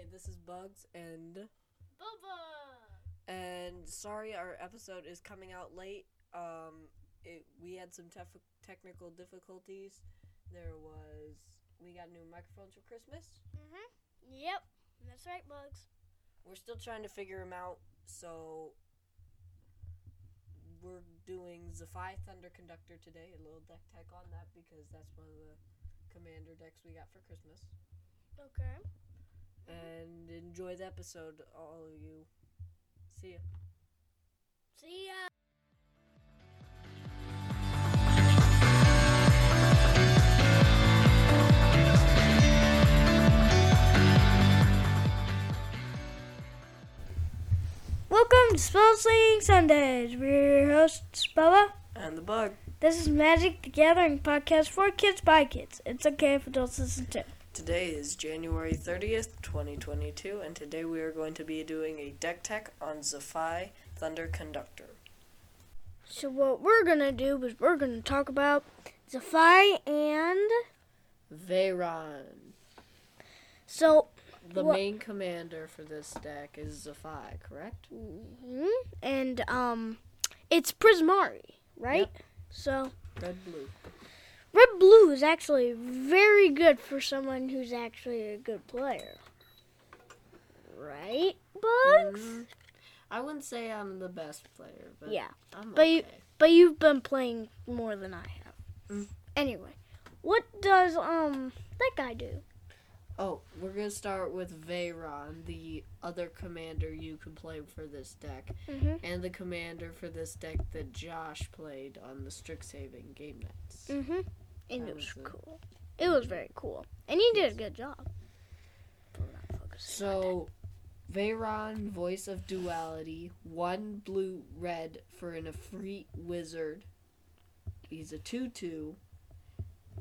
Hey, this is Bugs, and Bubba. and sorry our episode is coming out late. Um, it, we had some tef- technical difficulties. There was we got new microphones for Christmas. Mhm. Yep. That's right, Bugs. We're still trying to figure them out, so we're doing Zaffai Thunder Conductor today. A little deck tech on that because that's one of the commander decks we got for Christmas. Okay. And enjoy the episode, all of you. See ya. See ya. Welcome to Spell Slinging Sundays. We're your hosts, Bubba. And the bug. This is Magic the Gathering podcast for kids by kids. It's okay if adults listen too. Today is January 30th, 2022, and today we are going to be doing a deck tech on Zaffai Thunder Conductor. So what we're gonna do is we're gonna talk about Zaffai and Veyran. so The What- main commander for this deck is Zaffai, correct? mhm, and um, it's Prismari, right? Yep. So Red blue. Red blue is actually very good for someone who's actually a good player, right, Bugs? Mhm. I wouldn't say I'm the best player, but Yeah, I'm but okay. you- But you've been playing more than I have. Mm. Anyway, what does um that guy do? Oh, we're gonna start with Veyran, the other commander you can play for this deck, Mm-hmm. and the commander for this deck that Josh played on the Strixhaven game nights. Mm-hmm. And That it was was it. cool. It was very cool, and he did a good job. But we're not focusing on So, Veyran, Voice of Duality, one blue red for an Efreet Wizard. He's a 2 2.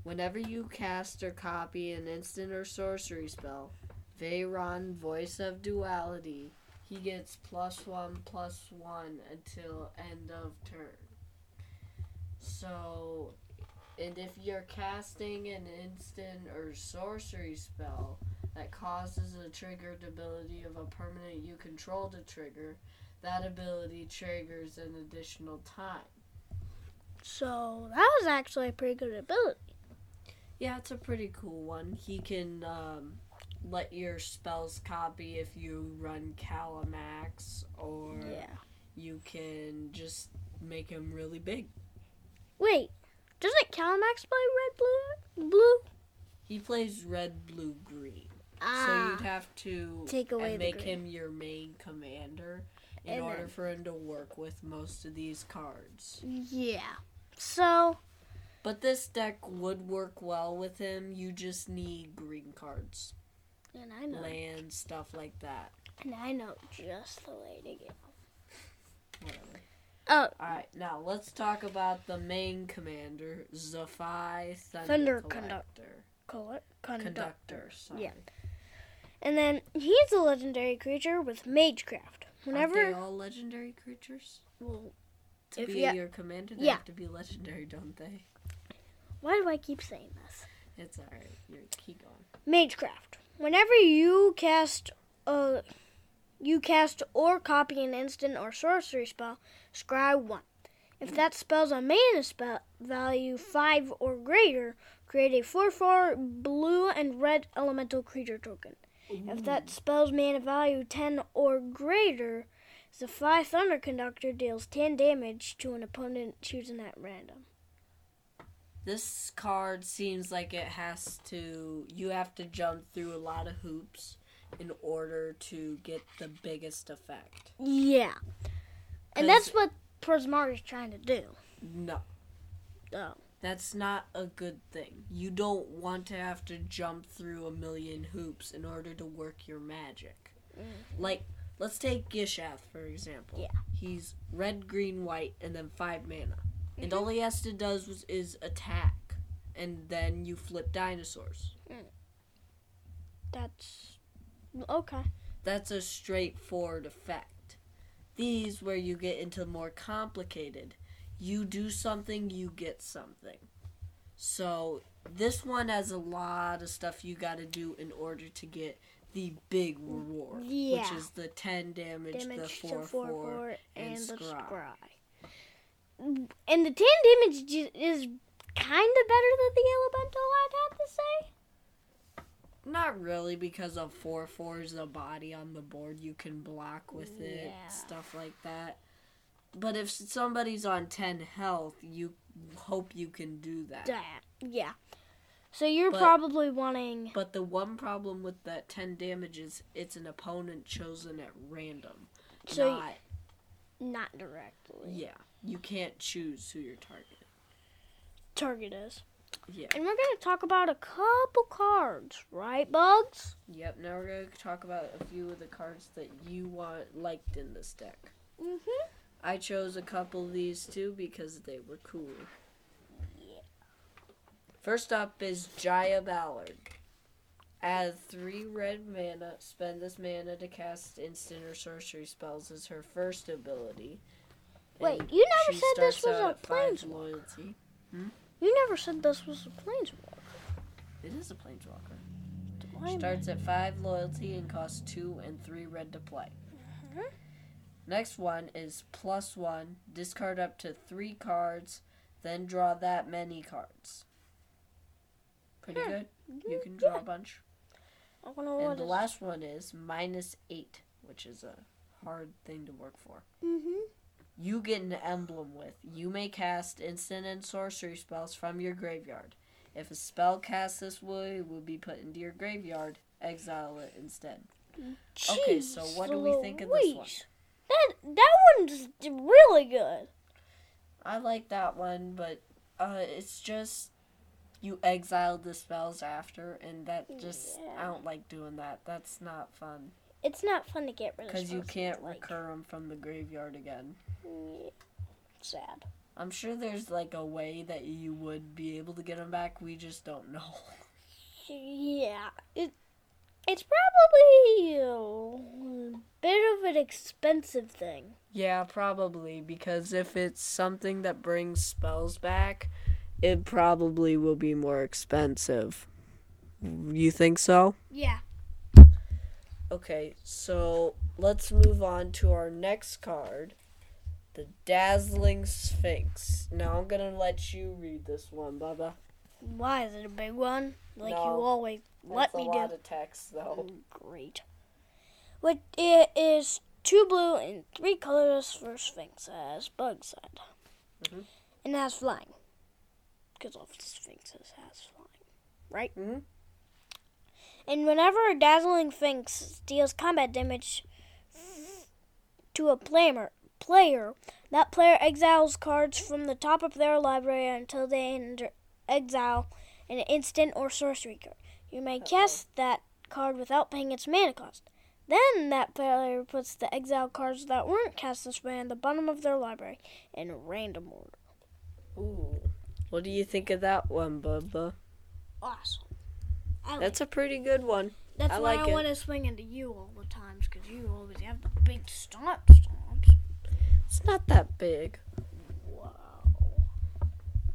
Whenever you cast or copy an instant or sorcery spell, Veyran, Voice of Duality, he gets plus one plus one until end of turn. So, and if you're casting an instant or sorcery spell, that causes a triggered ability of a permanent you control to trigger, that ability triggers an additional time. So that was actually a pretty good ability. Yeah, it's a pretty cool one. He can um, let your spells copy if you run Kalamax, or Yeah. you can just make him really big. Wait, doesn't Kalamax play red, blue, blue? He plays red, blue, green. Ah, So you'd have to Take away and make him your main commander in And order then- for him to work with most of these cards. yeah. So But this deck would work well with him. You just need green cards, and I know, land, stuff like that. and I know just the way to get. Whatever. Oh, Alright, now let's talk about the main commander, Zaffai Thunder, Thunder Collector. conductor. Conductor, sorry. Yeah. And then he's a legendary creature with Magecraft. Aren't they Whenever, all legendary creatures? well, To If be you- your commander, they yeah. have to be legendary, don't they? Why do I keep saying this? It's alright. You keep going. Magecraft. Whenever you cast a you cast or copy an instant or sorcery spell, scry one. If that spell's a mana spell value five or greater, create a four four blue and red elemental creature token. If that spell's mana value ten or greater, the five Thunder Conductor deals ten damage to an opponent chosen at random. This card seems like it has to. You have to jump through a lot of hoops in order to get the biggest effect. Yeah. And that's what Prismari is trying to do. No, Oh. that's not a good thing. You don't want to have to jump through a million hoops in order to work your magic. Mm-hmm. Like, let's take Gishath for example. Yeah. He's red, green, white, and then five mana. And all he has to does was, is attack, and then you flip dinosaurs. Mm. That's okay. That's a straightforward effect. These, where you get into more complicated, you do something, you get something. So, this one has a lot of stuff you gotta do in order to get the big reward, Yeah. which is the 10 damage, damage the to 4 4 4. 4 and and the scry. And the 10 damage is kind of better than the elemental, I'd have to say. Not really, because of 4 4 is a body on the board. You can block with it, Yeah. stuff like that. But if somebody's on 10 health, you hope you can do that. Yeah. So you're But- probably wanting. But the one problem with that 10 damage is it's an opponent chosen at random. So not, Not directly. yeah, you can't choose who your target. Target is. Yeah. And we're going to talk about a couple cards, right, Bugs? Yep, now we're going to talk about a few of the cards that you want liked in this deck. Hmm. I chose a couple of these too because they were cool. Yeah. First up is Jaya Ballard. Add three red mana. Spend this mana to cast instant or sorcery spells as her first ability. Wait, you never said this was a planeswalker. loyalty. You never said this was a planeswalker. It is a planeswalker. Why Starts at five loyalty and costs two and three red to play. Mhm. Next one is plus one. Discard up to three cards, then draw that many cards. Pretty Hmm. good. You can draw a bunch. I wonder what And the last one is minus eight, which is a hard thing to work for. Mhm. You get an emblem with. You may cast instant and sorcery spells from your graveyard. If a spell cast this way will be put into your graveyard, exile it instead. Okay, so Jeez what do we think of this one? That that one's really good. I like that one, but uh, it's just you exiled the spells after, and that just I don't like doing that. That's not fun It's not fun to get rid of because you can't like, recur them from the graveyard again. yeah, Sad. I'm sure there's like a way that you would be able to get them back. We just don't know. Yeah, it it's probably a bit of an expensive thing. Yeah, probably because if it's something that brings spells back, it probably will be more expensive. You think so? Yeah. Okay, so let's move on to our next card, the Dazzling Sphinx. Now I'm gonna let you read this one, Bubba. Why is it a big one? Like No, you always let me That's me a do. lot of text, though. Mm, Great. What it is two blue and three colors for Sphinx as bug side. Mhm. And has flying. Because all Sphinxes has flying. Right? Mhm. And whenever a dazzling Sphinx deals combat damage to a player, player, that player exiles cards from the top of their library until they enter exile an instant or sorcery card. You may cast that card without paying its mana cost. Then that player puts the exile cards that weren't cast this way on the bottom of their library in random order. Ooh. What do you think of that one, Bubba? Awesome. I like That's a pretty good one. That's I why like I it. want to swing into you all the times because you always have the big stomp stomps. It's not that big. Wow.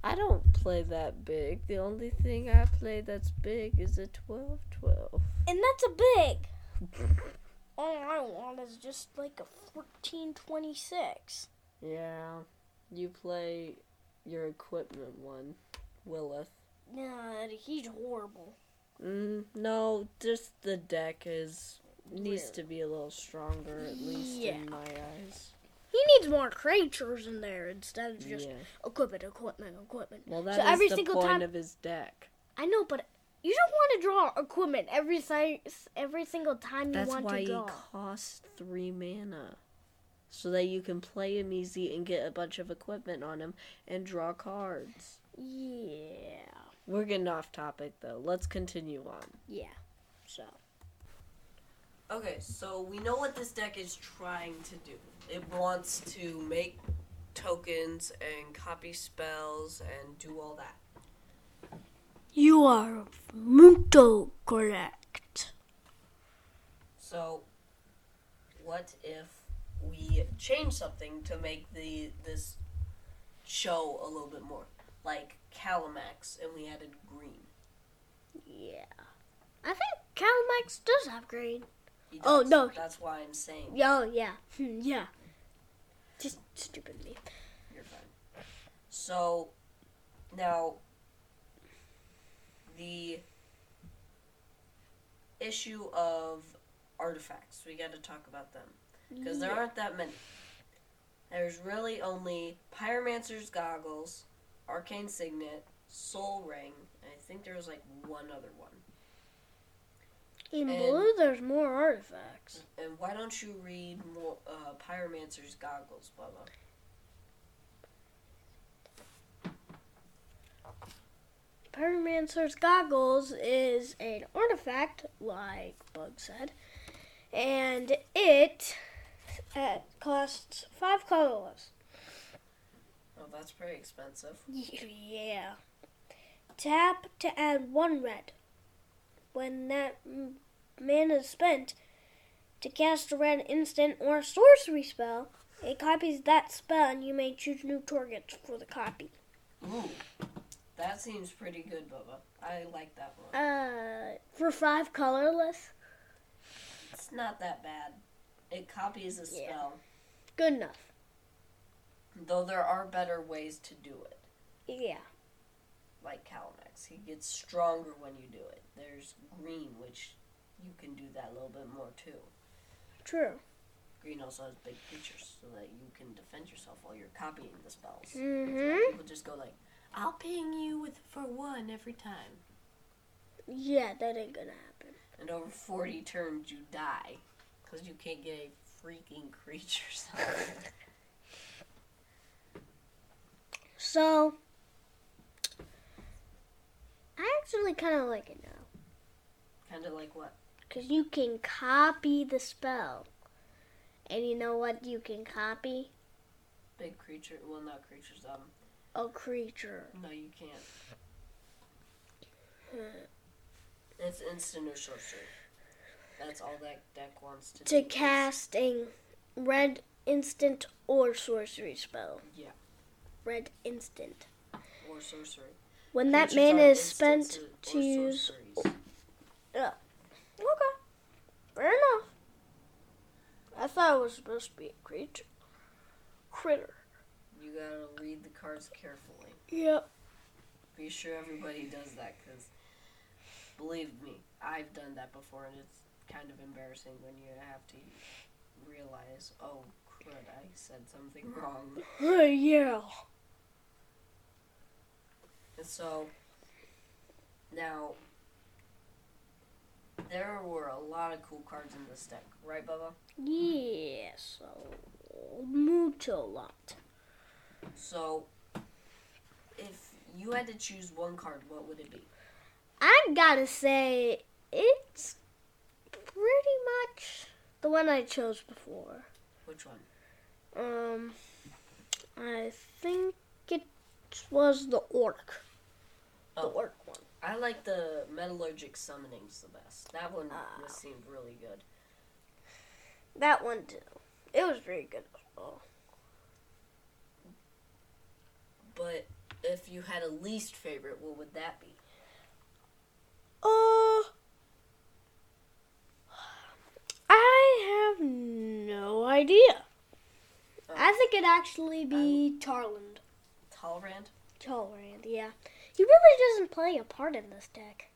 I don't play that big. The only thing I play that's big is a 12 12. And that's a big. All I want is just like a fourteen twenty six. Yeah. You play your equipment one, Wyleth. Nah, he's horrible. Mm, no, just the deck is needs to be a little stronger, at least Yeah. in my eyes. He needs more creatures in there instead of just yeah. equipment, equipment, equipment. Well, that so is every the single point time- of his deck. I know, but you don't want to draw equipment every si- every single time you want to draw. That's why he costs three mana. So that you can play him easy and get a bunch of equipment on him and draw cards. Yeah. We're getting off topic though. Let's continue on. Yeah. So. Okay, so we know what this deck is trying to do. It wants to make tokens and copy spells and do all that. You are muito correct. So, what if we change something to make the this show a little bit more like Kalamax and we added green? Yeah. I think Kalamax does have green. He Oh, no. That's why I'm saying Oh yeah, yeah. Just stupid me. you're fine. So now the issue of artifacts. We got to talk about them because there Yeah. aren't that many. There's really only Pyromancer's goggles, Arcane Signet, Sol Ring, and I think there was like one other one. In and- blue, there's more artifacts. And why don't you read more uh, Pyromancer's goggles, Bubba? Pyromancer's goggles is an artifact, like Bug said, and it uh, costs five colorless. Oh, that's pretty expensive. Yeah. Tap to add one red. When that mana is spent to cast a red instant or sorcery spell, it copies that spell and you may choose new targets for the copy. Ooh, that seems pretty good, Bubba. I like that one. Uh, for five colorless, It's not that bad. It copies a Yeah. spell, good enough. Though there are better ways to do it. Yeah. Like Kalamax, he gets stronger when you do it. There's green, which you can do that a little bit more too. True. Green also has big creatures, so that you can defend yourself while you're copying the spells. Mhm. People just go like, "I'll ping you with for one every time," Yeah, that ain't gonna happen. and over forty turns you die because you can't get a freaking creatures. So, I actually kind of like it now. kind of like what? Because you can copy the spell. And you know what you can copy? Big creature. Well, not creatures. Um, A creature. no, you can't. It's instant or sorcery. That's all that deck wants to, To do. is- cast a red instant or sorcery spell. Yeah. Red instant. or sorcery. When that Creatures mana is spent to use. Okay. Fair enough. I thought it was supposed to be a creature. Critter. You gotta read the cards carefully. Yep. Be sure everybody does that, because believe me, I've done that before, and it's kind of embarrassing when you have to realize, oh crud, I said something wrong. yeah. And so, now, there were a lot of cool cards in this deck, right, Bubba? Yeah, so mucho lot. So, if you had to choose one card, what would it be? I gotta say, it's pretty much the one I chose before. Which one? Um, I think it was the orc. The Oh. orc one. I like the metallurgic summonings the best. That one just seemed really good. That one too. It was very good as well. But if you had a least favorite, what would that be? Uh, I have no idea. I think it'd actually be Charland. Talrand Charland, yeah. He really doesn't play a part in this deck.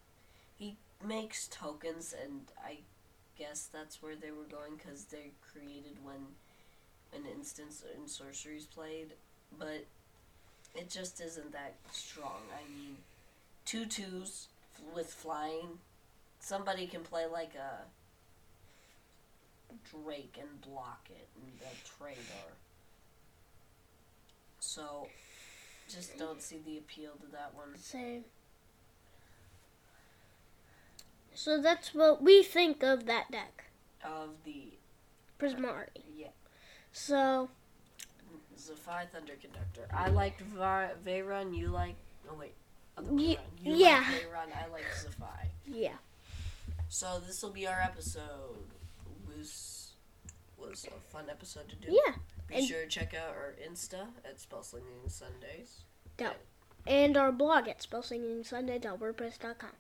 He makes tokens, and I guess that's where they were going because they created when an instance in sorceries played, but it just isn't that strong. I mean, two twos with flying. Somebody can play like a Drake and block it, and a Trader. So, just don't see the appeal to that one. Same. So that's what we think of that deck, Of the Prismari. Uh, yeah. So Zaffai Thunder Conductor. I liked Va- Veyran. You like? Oh wait. Other way Ye- around. You yeah. like Veyran. I like Zaffai. yeah, So this will be our episode. Was was a fun episode to do. yeah, Be and- sure to check out our Insta at Spellslinging Sundays. and our blog at spellsingingsunday.wordpress.com.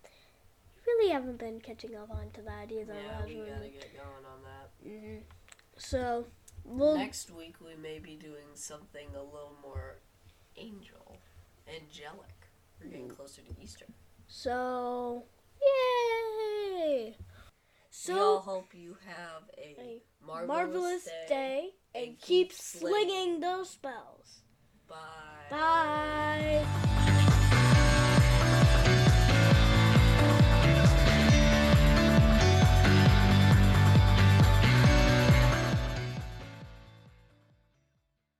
really haven't been catching up on to that either. Yeah, we gotta get going on that. Mhm. So we'll Next week we may be doing something a little more angel, angelic. We're getting closer to Easter. so yay. We all hope you have a, a marvelous, marvelous day. day, and keep keep slinging those spells. Bye. Bye.